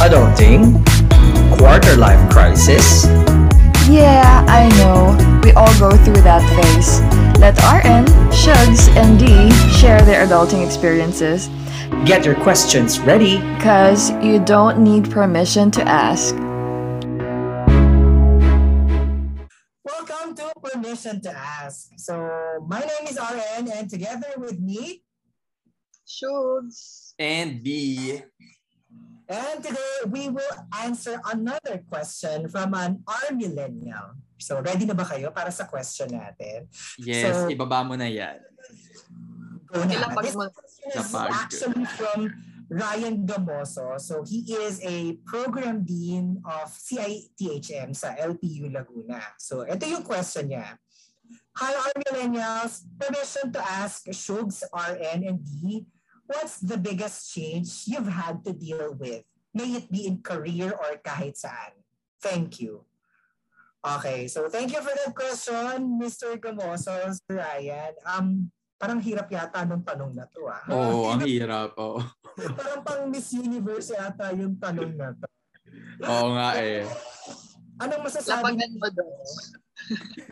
Adulting? Quarter life crisis? Yeah, I know. We all go through that phase. Let RN, Shugs, and D share their adulting experiences. Get your questions ready. Cause you don't need permission to ask. Permission to Ask. So, my name is RN, and together with me, Shugs. And B. and today we will answer another question from an R millennial. So, ready na ba kayo para sa question natin? Yes, So- ibaba mo na yan. Go na. This question is actually from Ryan Gamoso. So, he is a program dean of CITHM sa LPU Laguna. So, ito yung question niya. Hi, R millennials. Permission to ask Shugs, RN, and D, what's the biggest change you've had to deal with? May it be in career or kahit saan. Thank you. Okay, so thank you for that question, Mr. Gamoso, Sir Ryan. Um, parang hirap yata nung tanong na to ah. Oo, ang hirap. Oo. Parang pang Miss Universe yata yung tanong na to. Oo nga eh. Anong masasabi Lapagan mo doon.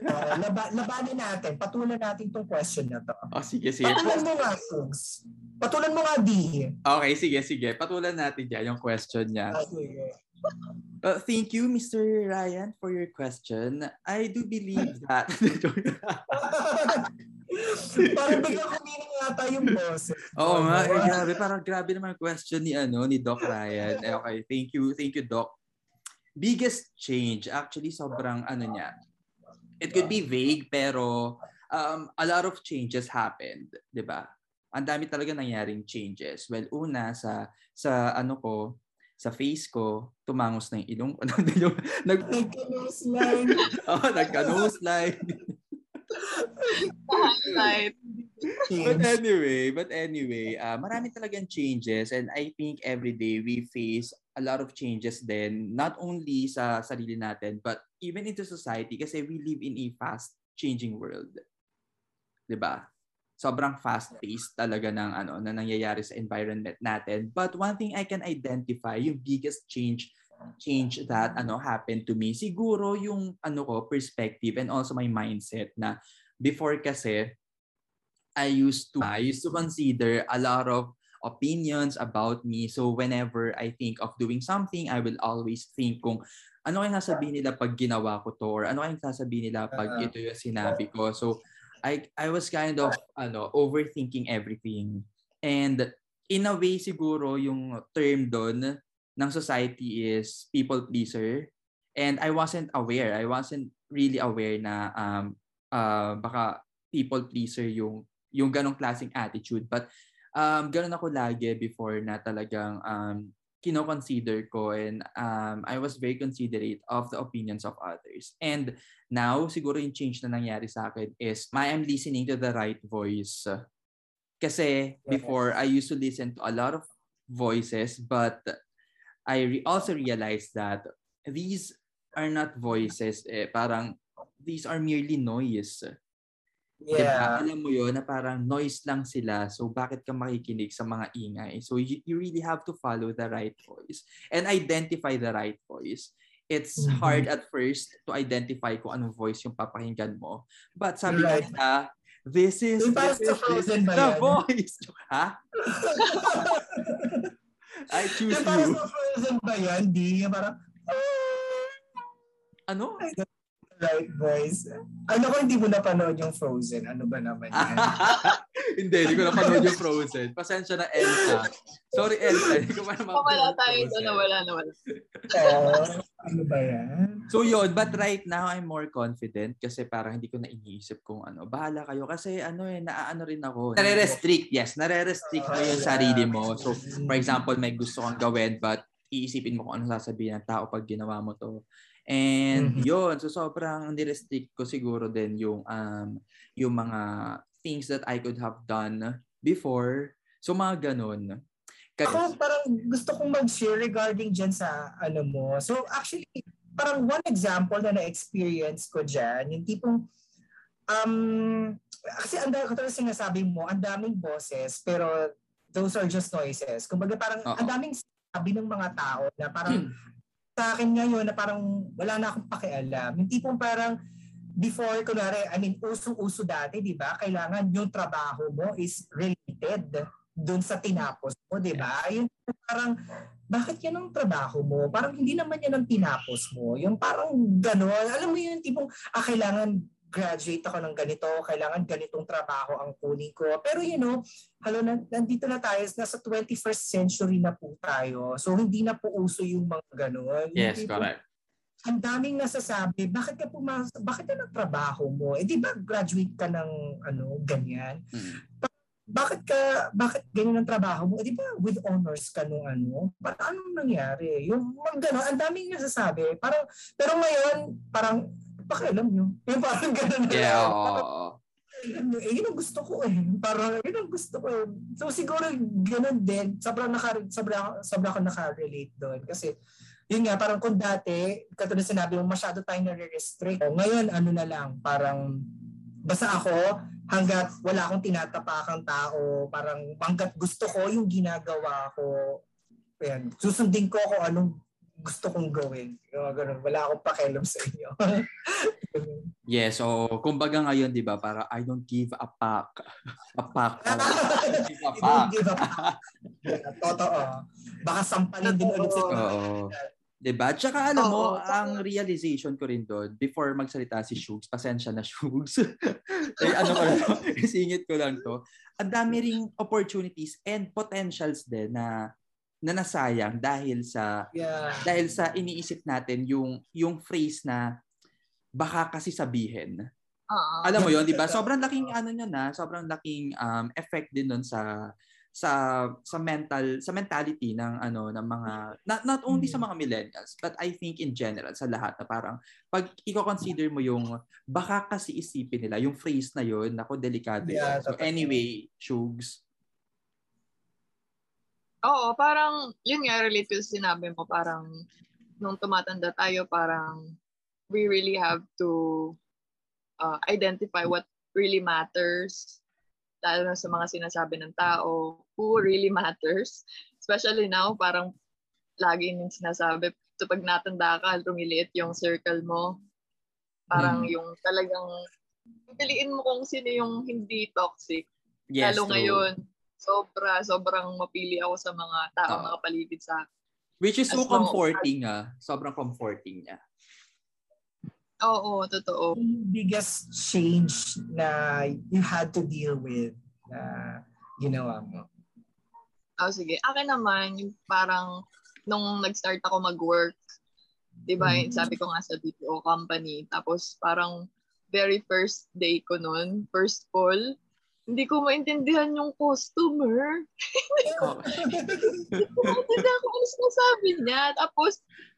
Oo, laba, labanin natin. Patulan natin tong question na to. Oh, sige, sige. Patulan mo nga, Sugs. Patulan mo nga, D. Okay, sige, sige. Patulan natin dyan yung question niya. Ah, sige. Uh, thank you, Mr. Ryan, for your question. I do believe that... parang biglang kumiling yata yung boses. Oo nga, eh, grabe. Parang grabe naman yung question ni, ano, ni Doc Ryan. Eh, okay, thank you. Thank you, Doc. Biggest change, actually, sobrang ano niya. It could be vague, pero um, a lot of changes happened, di ba? Ang dami talaga nangyaring changes. Well, una, sa, sa ano ko, sa face ko, tumangos na yung ilong ko. Nag, Nagka-nose line. oh, nagka-nose line. But anyway, but anyway, uh, marami talagang changes and I think every day we face a lot of changes then not only sa sarili natin but even into society kasi we live in a fast changing world. 'Di ba? Sobrang fast-paced talaga ng ano na nangyayari sa environment natin. But one thing I can identify, yung biggest change change that ano happened to me siguro yung ano ko perspective and also my mindset na before kasi I used to I used to consider a lot of opinions about me. So whenever I think of doing something, I will always think kung ano kayang sasabihin nila pag ginawa ko to or ano kayang sasabihin nila pag ito yung sinabi ko. So I I was kind of ano overthinking everything. And in a way siguro yung term doon ng society is people pleaser and I wasn't aware. I wasn't really aware na um uh, baka people pleaser yung yung ganong klaseng attitude. But um, ganon ako lagi before na talagang um, kino-consider ko and um, I was very considerate of the opinions of others. And now, siguro yung change na nangyari sa akin is I am listening to the right voice. Kasi before, I used to listen to a lot of voices but I re- also realized that these are not voices. Eh, parang these are merely noise. Diba? Yeah. Alam mo yun na parang noise lang sila. So bakit ka makikinig sa mga ingay? So you, you really have to follow the right voice and identify the right voice. It's Mhm. hard at first to identify kung anong voice yung papakinggan mo. But sabi nga Right. nila, this is, Yung parang this is, this is the yan? voice. Ha? I choose Yung parang you. sa Frozen ba yan, D? Yung parang, Ano? Right voice. Ano ko hindi mo napanood yung Frozen? Ano ba naman yan? hindi, hindi ko napanood yung Frozen. Pasensya na, Elsa. Sorry, Elsa. Hindi ko pa naman Wala tayo doon, nawala, nawala. Oo. ano ba yan? So yun, but right now I'm more confident kasi parang hindi ko na iniisip kung ano. Bahala kayo kasi ano eh, naaano rin ako. Nare-restrict, yes. Nare-restrict mo yung sarili mo. So for example, may gusto kang gawin but iisipin mo kung ano sasabihin ng tao pag ginawa mo to. And Mhm. yun, so sobrang nirestrict ko siguro din yung um yung mga things that I could have done before. So mga ganun. Kasi, Ako parang gusto kong mag-share regarding dyan sa ano mo. So actually, parang one example na na-experience ko dyan, yung tipong um, kasi ang dami, katulad sinasabi mo, ang daming boses, pero those are just noises. Kumbaga parang ang daming sabi ng mga tao na parang sa akin ngayon na parang wala na akong pakialam. Yung tipong parang before, kunwari, I mean, usong-uso dati, di ba? Kailangan yung trabaho mo is related dun sa tinapos mo, di ba? Yung parang, bakit yan ang trabaho mo? Parang hindi naman yan ang tinapos mo. Yung parang gano'n. Alam mo yun, tipong, ah, kailangan graduate ako ng ganito, kailangan ganitong trabaho ang kunin ko. Pero you know, halo, na, nandito na tayo, nasa 21st century na po tayo. So hindi na po uso yung mga gano'n. Yung Yes, tipong, correct. ang daming nasasabi, bakit ka pumasok, bakit yan ang trabaho mo? Eh di ba graduate ka ng ano, ganyan? Mm. Bakit ka, bakit ganyan ang trabaho mo? Eh di ba with honors ka nung ano? Parang anong nangyari? Yung mga ang daming nasasabi. Parang, pero ngayon, parang, pakialam nyo. Yung parang gano'n na Yeah, lang. oo. Nyo, eh, yun ang gusto ko eh. Parang, yun ang gusto ko eh. So siguro, gano'n din. Sobrang, naka, sobrang, sobrang ako nakarelate doon. Kasi, yun nga, parang kung dati, katulad sinabi mo, masyado tayong nare-restrict. Ngayon, ano na lang, parang, basta ako, hanggat wala akong tinatapakang tao, parang hanggat gusto ko yung ginagawa ko, ayan, susundin ko kung anong gusto kong gawin. Yung mga ganun. Wala akong pakialam sa inyo. Yes, so kumbaga ngayon, 'di ba, para I don't give a fuck. A fuck. I don't give a fuck. give. Totoo. Baka sampalin din ulit sa Oo. 'Di ba? Tsaka alam mo, tsaka- ang realization ko rin doon before magsalita si Shugs, pasensya na Shugs. eh, ano ko lang, to, singit ko lang to. Ang dami ring opportunities and potentials din na na nasayang dahil sa Yeah. dahil sa iniisip natin yung yung phrase na baka kasi sabihin. Oo. Alam mo 'yon, 'di ba? Sobrang laking ano niya na, sobrang laking um, effect din nun sa sa sa mental sa mentality ng ano ng mga not, not only sa mga millennials but I think in general sa lahat na parang pag i-consider mo yung baka kasi isipin nila yung phrase na yun nako delikado. Yeah, So anyway, Shugs. Oo, parang, yun nga, relate ko sa sinabi mo, parang, nung tumatanda tayo, parang, we really have to uh, identify what really matters, lalo na sa mga sinasabi ng tao, who really matters. Especially now, parang, lagi yung sinasabi, so pag natanda ka, lumiliit yung circle mo. Parang Mm. yung talagang, piliin mo kung sino yung hindi toxic. Yes, Lalo true. ngayon, sobra, sobrang mapili ako sa mga tao Oo. mga paligid sa akin. Which is so As comforting ah. Sobrang comforting niya. Oo, totoo. Yung biggest change na you had to deal with na ginawa mo? Oh, sige. Akin naman, yung parang nung nag-start ako mag-work, di ba, Mhm. sabi ko nga sa BPO company, tapos parang very first day ko nun, first call, hindi ko maintindihan yung customer. Oh, Hindi ko maintindihan kung ano sinasabi niya. Tapos,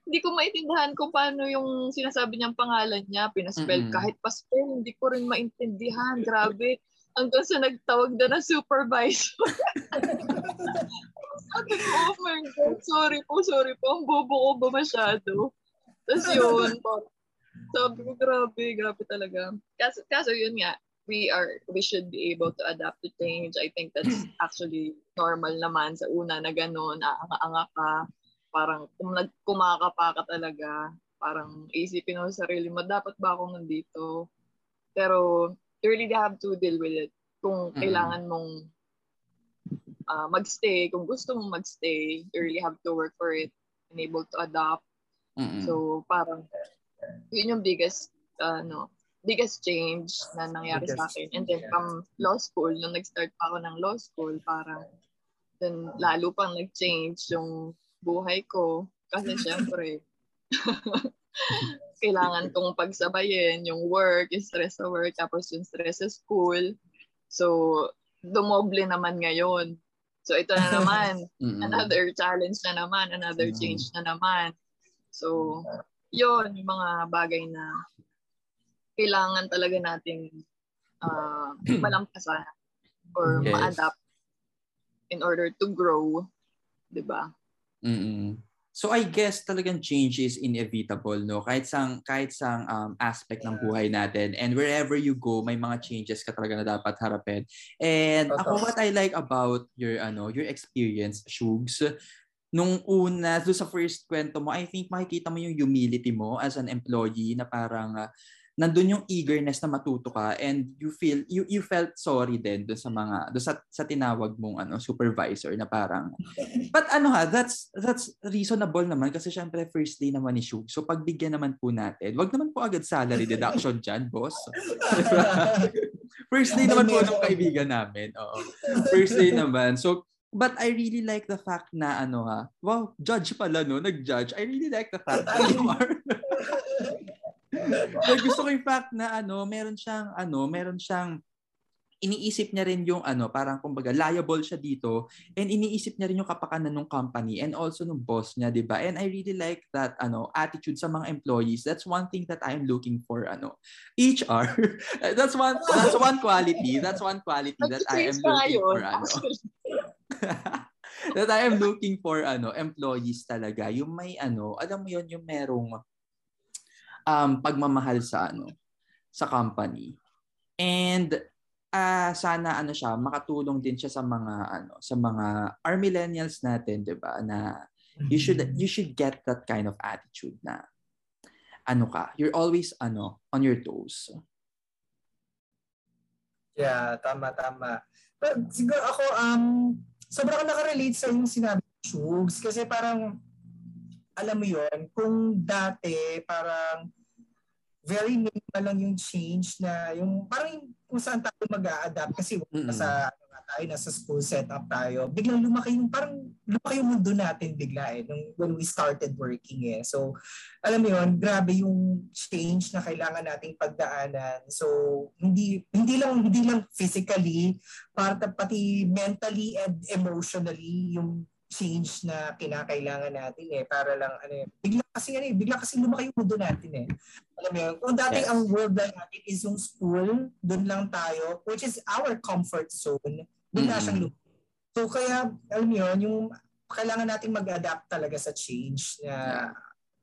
hindi ko maintindihan kung paano yung sinasabi niyang pangalan niya. Pinaspell Mm-mm. kahit pa-spell, hindi ko rin maintindihan. Grabe. Hanggang sa nagtawag na ng supervisor. Sabi ko, oh my God, sorry po, sorry po. Ang bobo ko ba masyado? Tapos yun, sabi ko, grabe, grabe talaga. Kaso, kaso yun nga, we are, we should be able to adapt to change. I think that's actually normal naman sa una na gano'n, aanga-anga ka, parang kung nagkumaka pa ka talaga, parang isipin mo sa sarili mo, dapat ba ako nandito? Pero, you really have to deal with it. Kung Mm. kailangan mong ah, magstay, kung gusto mong magstay, you really have to work for it and able to adapt. mm-mm. So, parang, yun yung biggest, ano, biggest change na nangyari sa Biggest akin. And then, from law school, nung nag-start pa ako ng law school, parang, then, lalo pang nag-change yung buhay ko. Kasi, syempre, kailangan kong pagsabayin yung work, yung stress sa work, tapos yung stress sa school. So, dumoble naman ngayon. So, ito na naman, another challenge na naman, another change na naman. So, yun, yung mga bagay na kailangan talaga nating uh, malampasan or Yes. ma-adapt in order to grow. 'di ba? Mm-mm. So I guess talagang change is inevitable, no? Kahit sang kahit sang um, aspect ng buhay natin and wherever you go, may mga changes ka talaga na dapat harapin. And ako what I like about your ano, your experience, Shugs, nung una, do sa first kwento mo, I think makikita mo yung humility mo as an employee na parang uh, nandun yung eagerness na matuto ka and you feel you you felt sorry din doon sa mga doon sa, sa tinawag mong ano supervisor na parang but ano ha that's that's reasonable naman kasi syempre first day naman ni Shug so pagbigyan naman po natin wag naman po agad salary deduction diyan boss. First day naman po ng kaibigan namin oo. First day naman. So But I really like the fact na ano ha, wow, judge pala no, nag-judge. I really like the fact that you are But gusto ko yung fact na ano, meron siyang ano, meron siyang iniisip niya rin yung ano, parang kumbaga liable siya dito and iniisip niya rin yung kapakanan ng company and also ng boss niya, 'di ba? And I really like that ano, attitude sa mga employees. That's one thing that I'm looking for ano. HR. that's one that's one quality. That's one quality that I am looking for ano. that I am looking for ano, employees talaga. Yung may ano, alam mo yon yung merong um, pagmamahal sa ano sa company. And uh, sana ano siya makatulong din siya sa mga ano sa mga our millennials natin, 'di ba? Na you should mm-hmm. you should get that kind of attitude na ano ka, you're always ano on your toes. Yeah, tama tama. Pero siguro ako um sobrang nakarelate sa yung sinabi Shugs kasi parang alam mo yon kung dati parang very minimal lang yung change na yung parang yung, kung saan tayo mag-a-adapt kasi mm-hmm. sa ano nga tayo nasa school setup tayo. Biglang lumaki yung parang lumaki yung mundo natin bigla eh nung when we started working eh. So alam mo yon grabe yung change na kailangan nating pagdaanan. So hindi hindi lang hindi lang physically para pati mentally and emotionally yung change na kinakailangan natin eh para lang ano eh, bigla kasi ano eh, bigla kasi lumaki yung mundo natin eh. Alam mo yun, kung dati yes. ang world lang natin is yung school, doon lang tayo, which is our comfort zone, doon mm-hmm. siyang lumaki. So kaya, alam mo yun, yung kailangan nating mag-adapt talaga sa change na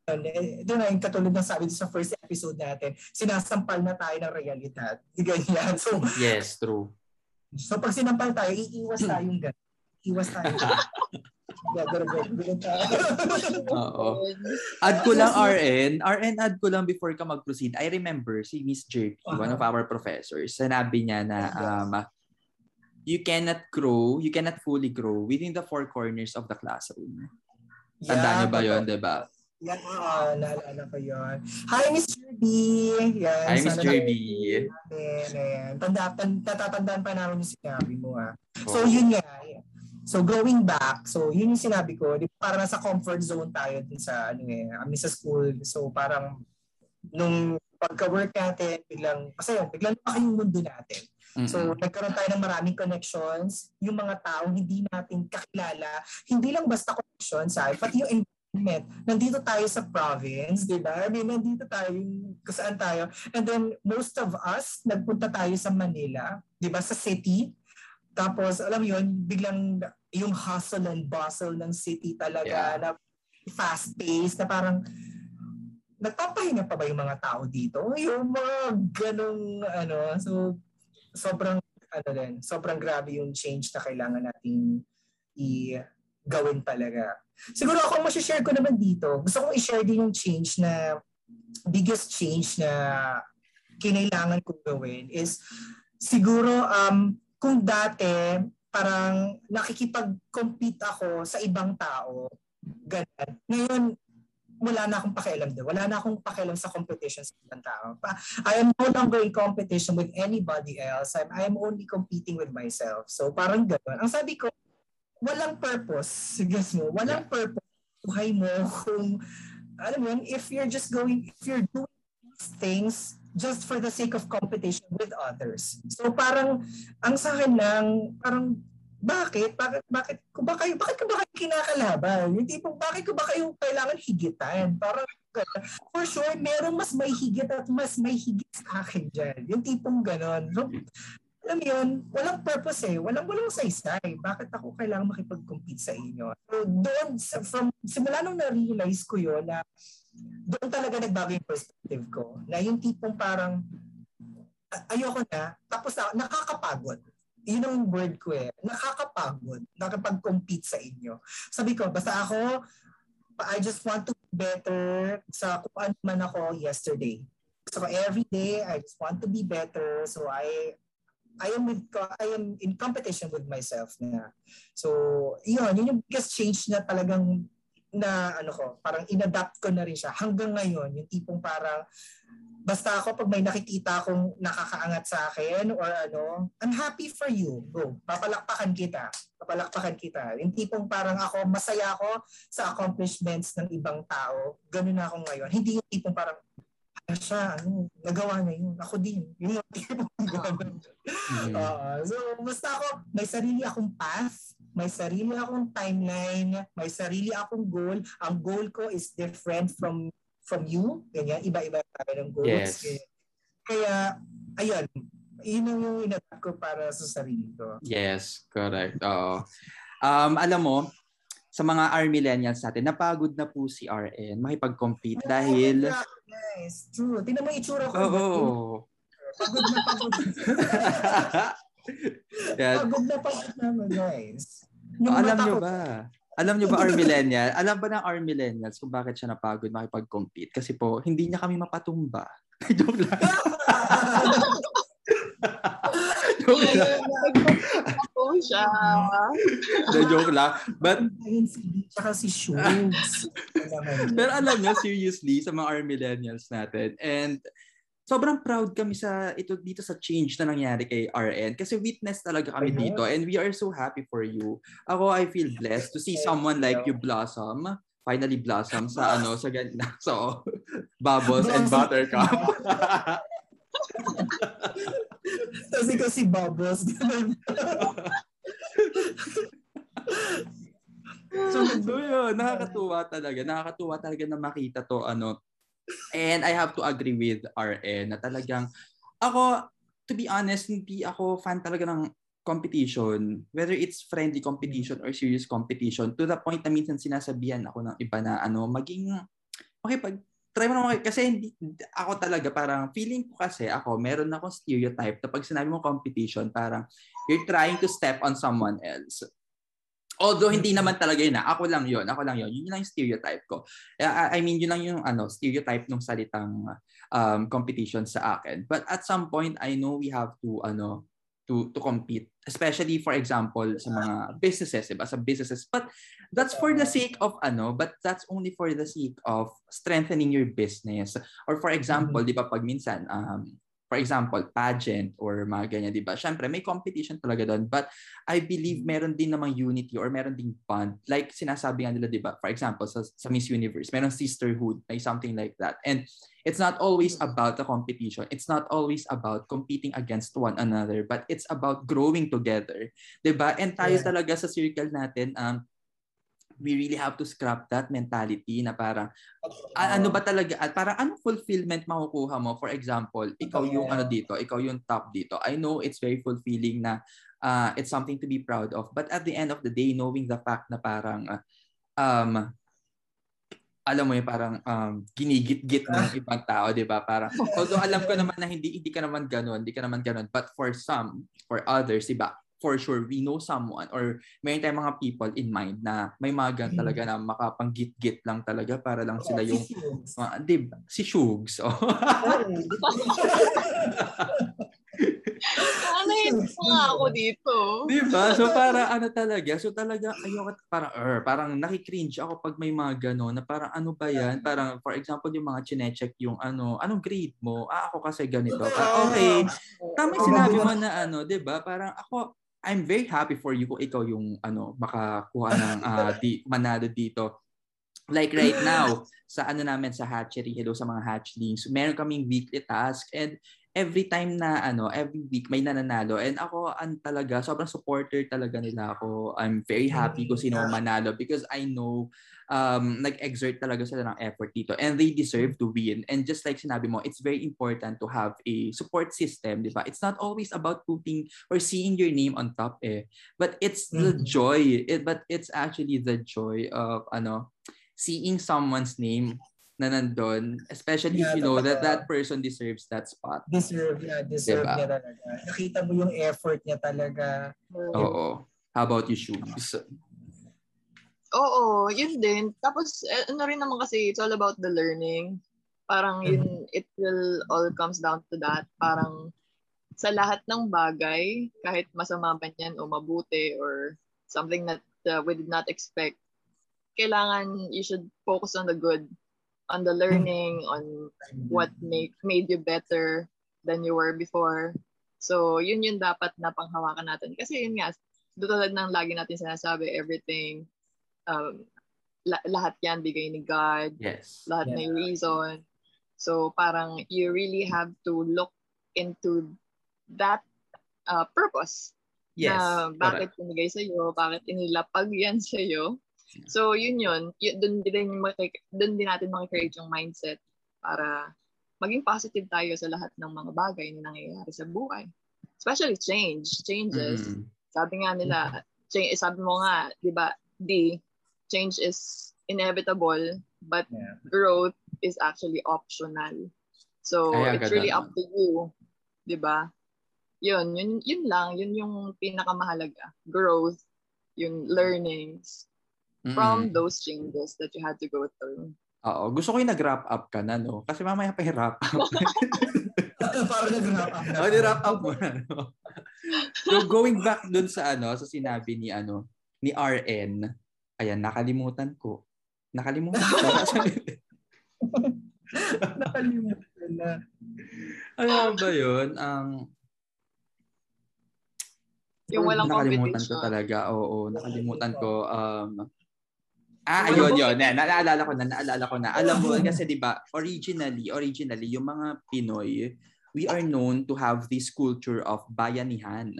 yeah. ito na yung katulad ng sabi sa first episode natin, sinasampal na tayo ng realidad. Ganyan. So, yes, true. So pag sinampal tayo, iiwas tayong ganun. Iwas tayo. Oo. Add ko lang RN. RN add ko lang before ka mag-proceed. I remember si Miss JP, uh-huh. one of our professors, sinabi niya na um, you cannot grow, you cannot fully grow within the four corners of the classroom. Tanda yeah, niyo ba yun, di ba? Yan, uh, naalala ko yun. Hi, Miss Jerby. Yan, Hi, Miss Jerby. Ayan, Tanda, tatatandaan pa namin yung sinabi mo. Ah. So, yun nga. So going back, so yun yung sinabi ko, di para nasa comfort zone tayo din sa ano eh, kami sa school. So parang nung pagka-work natin, biglang, kasi yun, biglang lumaki yung mundo natin. Mm-hmm. So nagkaroon tayo ng maraming connections, yung mga tao hindi natin kakilala, hindi lang basta connections, ha, pati yung environment. Nandito tayo sa province, di ba? I mean, nandito tayo, kung saan tayo. And then, most of us, nagpunta tayo sa Manila, di ba, sa city. Tapos, alam yun, biglang yung hustle and bustle ng city talaga yeah. na fast-paced na parang nagpapahinga pa ba yung mga tao dito? Yung mga ganong ano, so sobrang ano din, sobrang grabe yung change na kailangan nating i gawin talaga. Siguro ako ma-share ko naman dito. Gusto kong i-share din yung change na biggest change na kinailangan kong gawin is siguro um kung dati parang nakikipag-compete ako sa ibang tao, ganun. Ngayon, wala na akong pakialam doon. Wala na akong pakialam sa competition sa ibang tao. I am no longer in competition with anybody else. I'm, I'm only competing with myself. So parang gano'n. Ang sabi ko, walang purpose. Guess mo, walang purpose. Buhay mo kung, alam mo if you're just going, if you're doing things just for the sake of competition with others. So parang ang sa akin lang parang bakit? Bakit bakit ko ba kayo bakit ko ba kayo kinakalaban? Yung tipong bakit ko ba kayo kailangan higitan? Parang for sure merong mas may higit at mas may higit sa akin diyan. Yung tipong ganon. So, alam mo yun, walang purpose eh. Walang walang saysay. Bakit ako kailangan makipag-compete sa inyo? So doon, from, simula nung na-realize ko yun na doon talaga nagbago yung perspective ko. Na yung tipong parang ayoko na, tapos na, nakakapagod. Yun ang word ko eh. Nakakapagod. Nakapag-compete sa inyo. Sabi ko, basta ako, I just want to be better sa kung ano man ako yesterday. So every day, I just want to be better. So I I am with I am in competition with myself na. So, yun, yun yung biggest change na talagang na ano ko, parang inadapt ko na rin siya hanggang ngayon, yung tipong parang basta ako pag may nakikita akong nakakaangat sa akin or ano, I'm happy for you. Go, papalakpakan kita. Papalakpakan kita. Yung tipong parang ako, masaya ako sa accomplishments ng ibang tao. Ganun na ako ngayon. Hindi yung tipong parang ano siya, ano, nagawa niya yun. Ako din. Yung tipong ganun. Oo. so, basta ako, may sarili akong path, may sarili akong timeline, may sarili akong goal. Ang goal ko is different from from you. Ganyan, iba-iba tayo ng goals. Yes. Ganyan. Kaya, ayun, yun ang yung inatap ko para sa sarili ko. Yes, correct. Oo. Um, alam mo, sa mga R millennials natin, napagod na po si RN makipag-compete dahil Oh, Guys, true. Tingnan mo yung itsura ko. Oo. Pagod na pagod. Yan. pagod na pagod naman, guys. Yung alam nyo ko- ba? Alam nyo ba R millennial? Alam ba ng R millennials kung bakit siya napagod makipag-compete? Kasi po, hindi niya kami mapatumba. Joke lang. Joke lang. Ako siya. The joke lang. But tsaka si Shugs. Pero alam nyo, seriously, sa mga R millennials natin, and sobrang proud kami sa ito dito sa change na nangyari kay RN kasi witness talaga kami dito and we are so happy for you. Ako, I feel blessed to see someone like you blossom finally blossom sa ano sa ganito. So, bubbles and buttercup. Kasi kasi bubbles. So, so yun, nakakatuwa talaga. Nakakatuwa talaga na makita to ano. And I have to agree with RN na talagang ako to be honest, hindi ako fan talaga ng competition, whether it's friendly competition or serious competition, to the point na minsan sinasabihan ako ng iba na ano, maging, okay, pag, try mo naman, kasi hindi, ako talaga, parang feeling ko kasi ako, meron akong stereotype na pag sinabi mo competition, parang you're trying to step on someone else. Although hindi naman talaga yun na, ako lang yun, ako lang yun, yun lang yung stereotype ko. I, I mean, yun lang yung ano, stereotype ng salitang um, competition sa akin. But at some point, I know we have to, ano, to to compete. Especially for example sa mga businesses diba sa businesses. But that's for the sake of ano but that's only for the sake of strengthening your business. Or for example di ba pag minsan um for example pageant or mga ganyan di ba syempre may competition talaga doon but I believe meron din namang unity or meron ding bond like sinasabi nga nila di ba for example sa, sa Miss Universe meron sisterhood like something like that and it's not always about the competition. It's not always about competing against one another, but it's about growing together. 'Di ba? And tayo Yeah. talaga sa circle natin, um, we really have to scrap that mentality na parang a- ano ba talaga at parang anong fulfillment makukuha mo? For example ikaw yung ano dito ikaw yung top dito. I know it's very fulfilling na uh, it's something to be proud of. But at the end of the day knowing the fact na parang uh, um alam mo yung parang um, ginigit-git ng ibang tao, di ba? Parang, although alam ko naman na hindi, hindi ka naman ganun, hindi ka naman ganun, but for some, for others, di ba? For sure, we know someone or may tayong mga people in mind na may mga ganun talaga na makapanggit-git lang talaga para lang sila yung, uh, di ba? Si Shugs. Oh. Ano yun nga ako dito? Di ba? So para ano talaga, so talaga ayoko parang er, parang nakikringe ako pag may mga gano'n na parang ano ba yan? Parang for example yung mga chinecheck yung ano, anong grade mo? Ah, ako kasi ganito. Parang, okay, tama yung sinabi mo na ano, 'di ba? Parang ako I'm very happy for you kung ikaw yung ano makakuha ng ah, di, manalo dito. Like right now, sa ano namin sa hatchery, hello sa mga hatchlings, meron kaming weekly task and every time na ano, every week may nananalo and ako an talaga sobrang supporter talaga nila ako. I'm very happy kung sino ang manalo because I know um nag-exert talaga sila ng effort dito and they deserve to win. And just like sinabi mo, it's very important to have a support system, 'di ba? It's not always about putting or seeing your name on top eh, but it's the Mhm. joy. It but it's actually the joy of ano seeing someone's name na nandun, especially if Yeah, you know that that person deserves that spot. Deserve niya, deserve Diba? niya talaga. Nakita mo yung effort niya talaga. Oo. How about you, Shubs? Oo, yun din. Tapos, eh, ano rin naman kasi, it's all about the learning. Parang yun, it will all comes down to that. Parang sa lahat ng bagay, kahit masama pa yan o mabuti or something that uh, we did not expect, kailangan you should focus on the good, on the learning, on what make made you better than you were before. So, yun yung dapat na panghawakan natin. Kasi yun nga, tulad ng lagi natin sinasabi, everything, um, la- lahat yan bigay ni God, Yes. lahat Yeah. may reason. So, parang you really have to look into that uh, purpose Yes. na bakit correct. pinigay sa iyo, bakit inilapag yan sa iyo. So yun yun, yun doon din doon din natin makikreate yung mindset para maging positive tayo sa lahat ng mga bagay na nangyayari sa buhay. Especially change, changes. Mm. Sabi nga nila, change, sabi mo nga, 'di ba, D, change is inevitable, but Yeah. growth is actually optional. So Ay, it's really na. up to you, 'di ba? Yun, yun, yun lang, yun yung pinakamahalaga. Growth, yung learnings from Mm-mm. those changes that you had to go through. Oo. Gusto ko yung nag-wrap up ka na, no? Kasi mamaya pa yung wrap up. Para nag-wrap up na. oh, ni-wrap up mo na, no? So, going back dun sa ano, sa sinabi ni ano, ni RN, ayan, nakalimutan ko. Nakalimutan ko. Nakalimutan na. ano ba yun? Ang Yung walang nakalimutan ko talaga. Oo, nakalimutan ko. Um, ah, ayun, yun. Na, naalala ko na, naalala ko na. Alam mo, kasi di ba originally, originally, yung mga Pinoy, we are known to have this culture of bayanihan.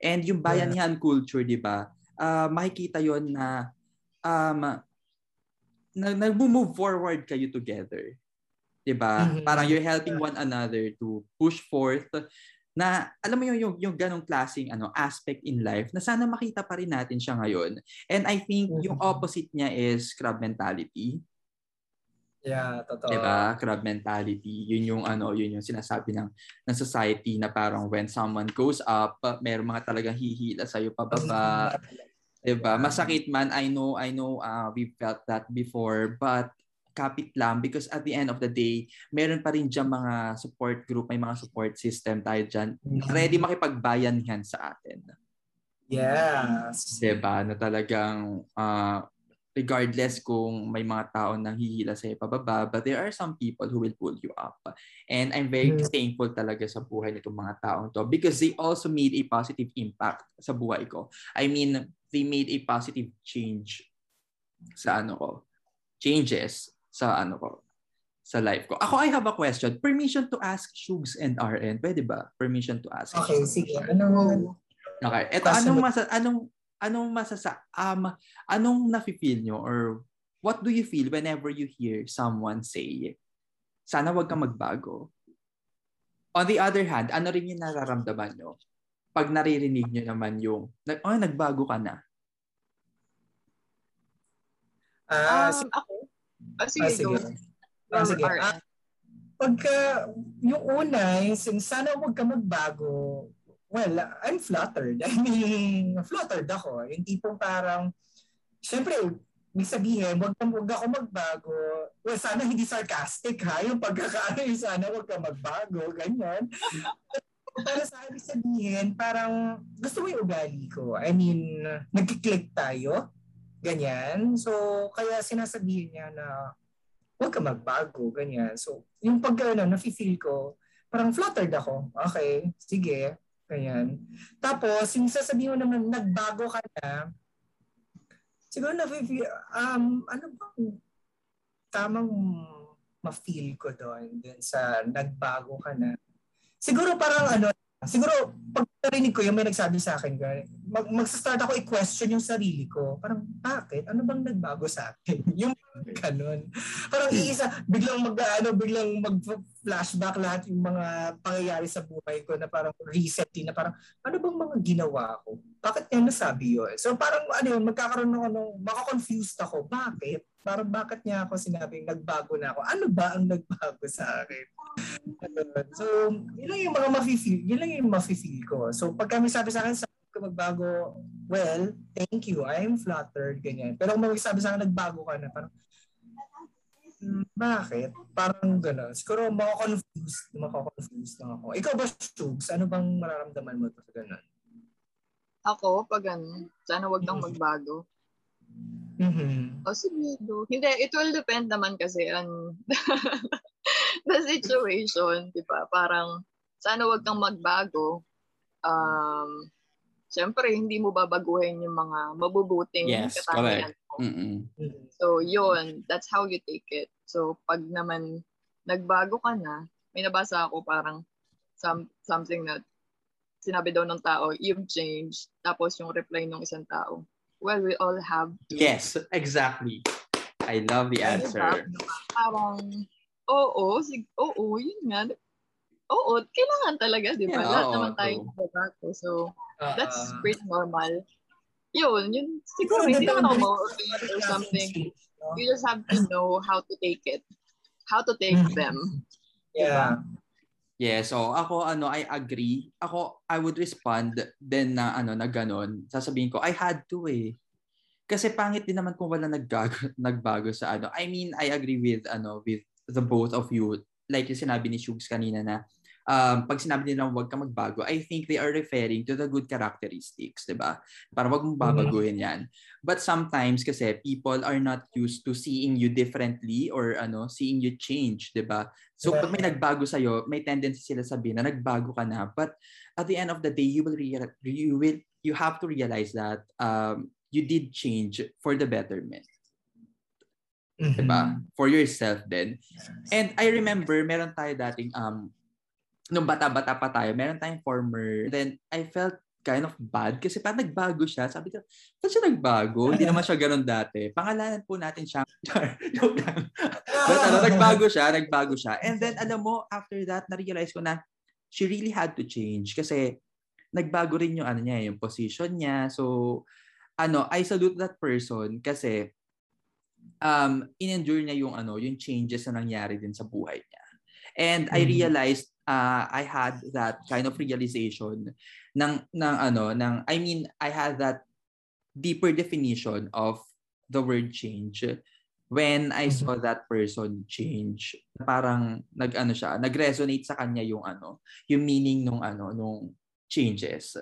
And yung bayanihan culture, di ba, ah, makikita yon na um, na, nag-move forward kayo together. 'Di ba? Mhm. Parang you're helping one another to push forth na alam mo yung yung, yung ganong klaseng ano aspect in life na sana makita pa rin natin siya ngayon. And I think yung Mhm. opposite niya is crab mentality. Yeah, totoo. 'Di ba? Crab mentality. Yun yung ano, yun yung sinasabi ng ng society na parang when someone goes up, meron mga talagang hihila sa iyo pababa. 'Di ba? Masakit man. I know, I know uh, we felt that before, but kapit lang because at the end of the day, meron pa rin diyan mga support group, may mga support system tayo diyan. Ready makipagbayanihan sa atin. Yes. 'Di ba? Na talagang uh, regardless kung may mga tao nang hihila sa pababa, but there are some people who will pull you up. And I'm very Mm. thankful talaga sa buhay nitong mga taong to because they also made a positive impact sa buhay ko. I mean, they made a positive change sa ano ko. Changes sa ano ko sa life ko. Ako, I have a question. Permission to ask Shugs and RN. Pwede ba? Permission to ask. Okay, sige. Ano? Okay. Ito, anong masa anong anong masasa um anong nafi-feel nyo or what do you feel whenever you hear someone say sana wag kang magbago? On the other hand, ano rin yung nararamdaman nyo pag naririnig nyo naman yung nag oh, nagbago ka na. Ah, Um, sige. ako? Ah, sige, Ah, sige. go. Ah, sige. Ah, pagka yung una, yung sin- sana wag ka magbago. Well, I'm flattered. I mean, flattered ako. Yung tipong parang, syempre, may sabihin, wag, ka- wag ako magbago. Well, sana hindi sarcastic ha. Yung pagkakaano yung sana wag ka magbago. Ganyan. Para sa akin sabihin, parang gusto mo yung ugali ko. I mean, nagkiklik tayo. Ganyan. So, kaya sinasabihin niya na huwag ka magbago, ganyan. So, yung pag ano, nafe-feel ko, parang flattered ako. Okay, sige, ganyan. Tapos, yung sasabihin mo naman, nagbago ka na, siguro nafe-feel, um, ano bang, tamang ma-feel ko doon, dun sa nagbago ka na. Siguro parang ano, siguro pag narinig ko yung may nagsabi sa akin, mag, mag-start ako i-question yung sarili ko. Parang, bakit? Ano bang nagbago sa akin? yung ganun. Parang iisa, biglang mag, ano, biglang mag-flashback lahat yung mga pangyayari sa buhay ko na parang resetting na parang, ano bang mga ginawa ko? Bakit niya nasabi yun? So parang, ano yun, magkakaroon ng, ano, makakonfused ako. Bakit? Parang bakit niya ako sinabing nagbago na ako? Ano ba ang nagbago sa akin? So, yun lang yung mga mafe-feel, yun lang yung mafe-feel ko. So, pag kami sabi sa akin, sa ko magbago, well, thank you, I'm flattered, ganyan. Pero kung magsabi sa akin, nagbago ka na, parang, hmm, bakit? Parang gano'n. Siguro makakonfused, makakonfused lang ako. Ikaw ba, Shugs? Ano bang mararamdaman mo sa gano'n? Ako, pag ano, sana wag kang magbago. Mm-hmm. O siguro. Hindi, it will depend naman kasi on the situation, di ba? Parang, sana wag kang magbago. Um, Siyempre, hindi mo babaguhin yung mga mabubuting Yes, katangian mo. Mm-mm. So, yun. That's how you take it. So, pag naman nagbago ka na, may nabasa ako parang some, something that sinabi daw ng tao, you've changed. Tapos yung reply ng isang tao, well, we all have to. Yes, exactly. I love the answer. Parang, oo, sig- oo, yun nga. Oo, kailangan talaga, di ba? Yeah, Lahat oo, naman tayo nagbabago. So, Uh, that's pretty normal. Yun, yun. Siguro, hindi naman ako or something. You just have to know how to take it. How to take Mhm. them. Yeah. Yeah, so ako ano, I agree. Ako I would respond then na ano na ganun. Sasabihin ko, I had to eh. Kasi pangit din naman kung wala nagbago, nagbago sa ano. I mean, I agree with ano with the both of you. Like yung sinabi ni Shugs kanina na um, pag sinabi nila wag ka magbago, I think they are referring to the good characteristics, 'di ba? Para wag mong babaguhin 'yan. But sometimes kasi people are not used to seeing you differently or ano, seeing you change, 'di ba? So pag may nagbago sa may tendency sila sabihin na nagbago ka na, but at the end of the day, you will real, you will you have to realize that um, you did change for the betterment. Mhm. Diba? For yourself din. And I remember, meron tayo dating, um, nung bata-bata pa tayo, meron tayong former, then I felt kind of bad kasi parang nagbago siya. Sabi ko, ba't siya nagbago? Hindi naman siya ganun dati. Pangalanan po natin siya. Joke lang. But ano, nagbago siya, nagbago siya. And then, alam mo, after that, na-realize ko na she really had to change kasi nagbago rin yung ano niya, yung position niya. So, ano, I salute that person kasi um, in-endure niya yung ano, yung changes na nangyari din sa buhay niya. And I Mhm. realized uh, I had that kind of realization ng ng ano, ng I mean, I had that deeper definition of the word change when I Mhm. saw that person change. Parang nag-ano siya, nag-resonate sa kanya yung ano, yung meaning nung ano, nung changes.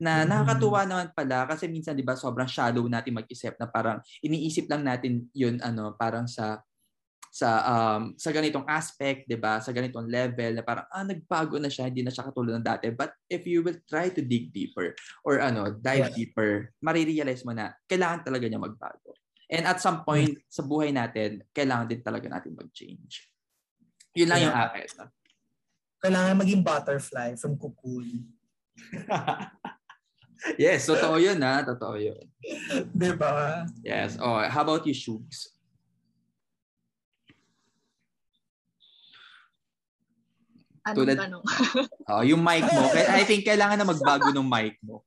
Na Mhm. nakakatuwa naman pala kasi minsan 'di ba sobrang shallow natin mag-isip na parang iniisip lang natin yun ano, parang sa sa um sa ganitong aspect, 'di ba? Sa ganitong level na parang ah nagbago na siya, hindi na siya katulad ng dati. But if you will try to dig deeper or ano, dive Yes. deeper, marirealize mo na kailangan talaga niya magbago. And at some point sa buhay natin, kailangan din talaga natin mag-change. Yun lang yung akin. Kailangan maging butterfly from cocoon. yes, totoo yun ha. Totoo yun. Di ba? Yes. Oh, how about you, Shugs? Anong Tulad- tanong? Oh, yung mic mo. I think kailangan na magbago ng mic mo.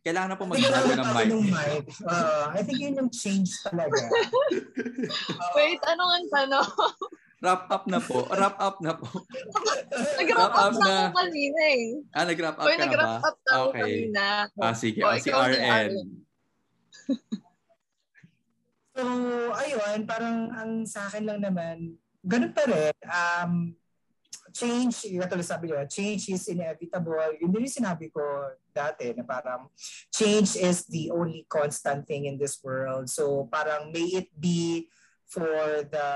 Kailangan na po magbago ng mic. Ng mic. Uh, I think yun yung change talaga. Wait, anong ang tanong? Wrap up na po. Wrap up na po. Nag-wrap Wrap up up na ako kanina eh. Ah, nag-wrap up Uy, ka na ba? nag-wrap up na ako Okay. kanina. Ah, sige. Oh, Oh, si RN. So, ayun, parang ang sa akin lang naman, ganun pa rin. Um, change, katulad sabi nyo, change is inevitable. Yun din yung sinabi ko dati na parang change is the only constant thing in this world. So parang may it be for the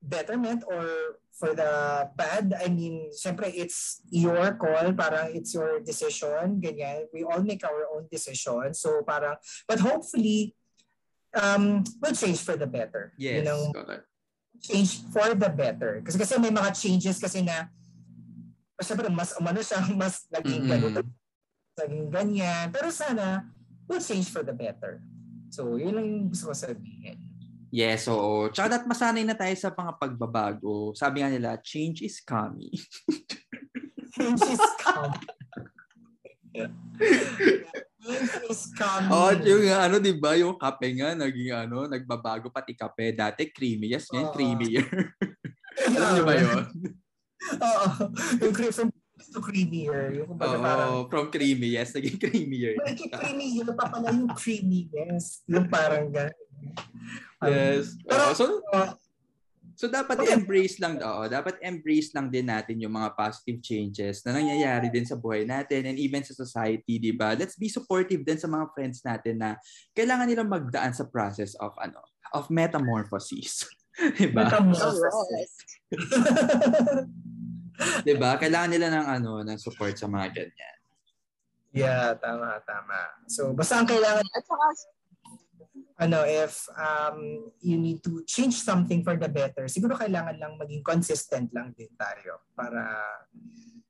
betterment or for the bad. I mean, syempre it's your call, parang it's your decision, ganyan. We all make our own decision. So parang, but hopefully, um, we'll change for the better. Yes, Yun ang correct. Change for the better. Kasi kasi may mga changes kasi na syempre mas umano siya, mas naging ganito, naging ganyan. Pero sana, we'll change for the better. So, yun lang gusto ko sabihin. Yes, oo. Tsaka dapat masanay na tayo sa mga pagbabago. Sabi nga nila, change is coming. Change is coming. Oo, yung ano, di ba? Yung kape nga, naging ano, nagbabago pati kape. Dati creamy. Yes, ngayon Oo. creamier. Alam niyo ba yun? Oo. Yung from to creamier. Yung kumbaga parang, Oo, from creamy, yes, naging creamier. Bakit creamy yun pa pala yung creamy, yes. Yung parang gano'n. Yes. Oo, so, Uh, so dapat embrace lang, oo, dapat embrace lang din natin yung mga positive changes na nangyayari din sa buhay natin and even sa society, di ba? Let's be supportive din sa mga friends natin na kailangan nilang magdaan sa process of ano, of metamorphosis. di ba? metamorphosis. Di ba? Kailangan nila ng ano, ng support sa mga ganyan. yeah, tama, tama. So, basta ang kailangan, At saka, ano, if um, you need to change something for the better, siguro kailangan lang maging consistent lang din tayo para,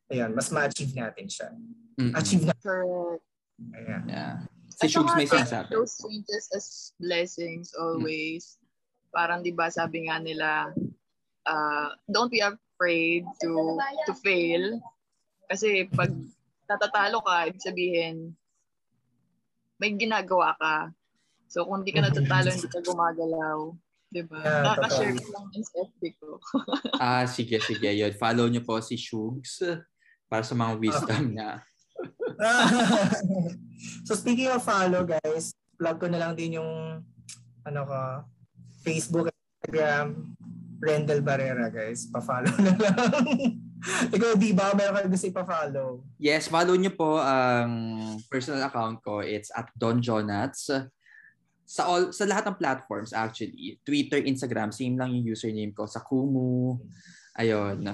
ayun, mas ma-achieve natin siya. Mm-mm. Achieve na. correct. Ayan. Yeah. Si Shugs may sinasabi. Those changes as blessings always. Parang 'di ba sabi nga nila, uh, don't be afraid to to fail. Kasi pag natatalo ka, ibig sabihin may ginagawa ka. So kung di ka natatalo, hindi ka gumagalaw. 'Di ba? Yeah, Nakaka-share ko lang yung FB ko. Ah, sige, sige. Yun. Follow nyo po si Shugs para sa mga wisdom niya. so speaking of follow guys, plug ko na lang din yung ano ko, Facebook, Instagram, Rendel Barrera guys. Pa-follow na lang. Ikaw di ba meron ka gusto ipa-follow? Yes, follow nyo po ang personal account ko. It's at Don Jonats. Sa all sa lahat ng platforms actually. Twitter, Instagram, same lang yung username ko. Sa Kumu. Ayun.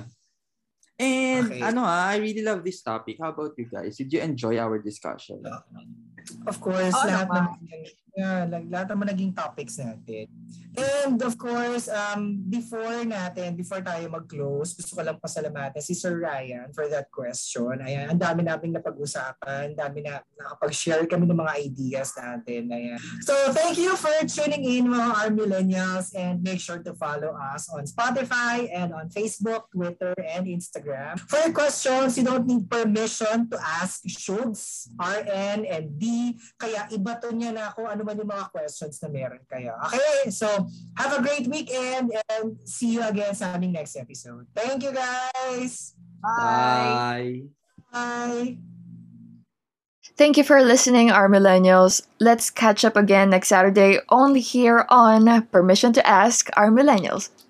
And Okay. ano ah, I really love this topic. How about you guys? Did you enjoy our discussion? Of course, Oo lahat naman. naman, yeah, lahat naman naging topics natin. And of course, um, before natin, before tayo mag-close, gusto ko lang pasalamatan si Sir Ryan for that question. Ayan, ang dami naming napag-usapan, ang dami na nakapag-share kami ng mga ideas natin. Ayan. So, thank you for tuning in mga our millennials and make sure to follow us on Spotify and on Facebook, Twitter, and Instagram. For questions, you don't need permission to ask Shugs, RN, and D. Kaya ibato niya na kung ano man yung mga questions na meron kayo. Okay, so have a great weekend and see you again sa aming next episode. Thank you guys! Bye. Bye! Thank you for listening, our millennials. Let's catch up again next Saturday only here on Permission to Ask Our Millennials.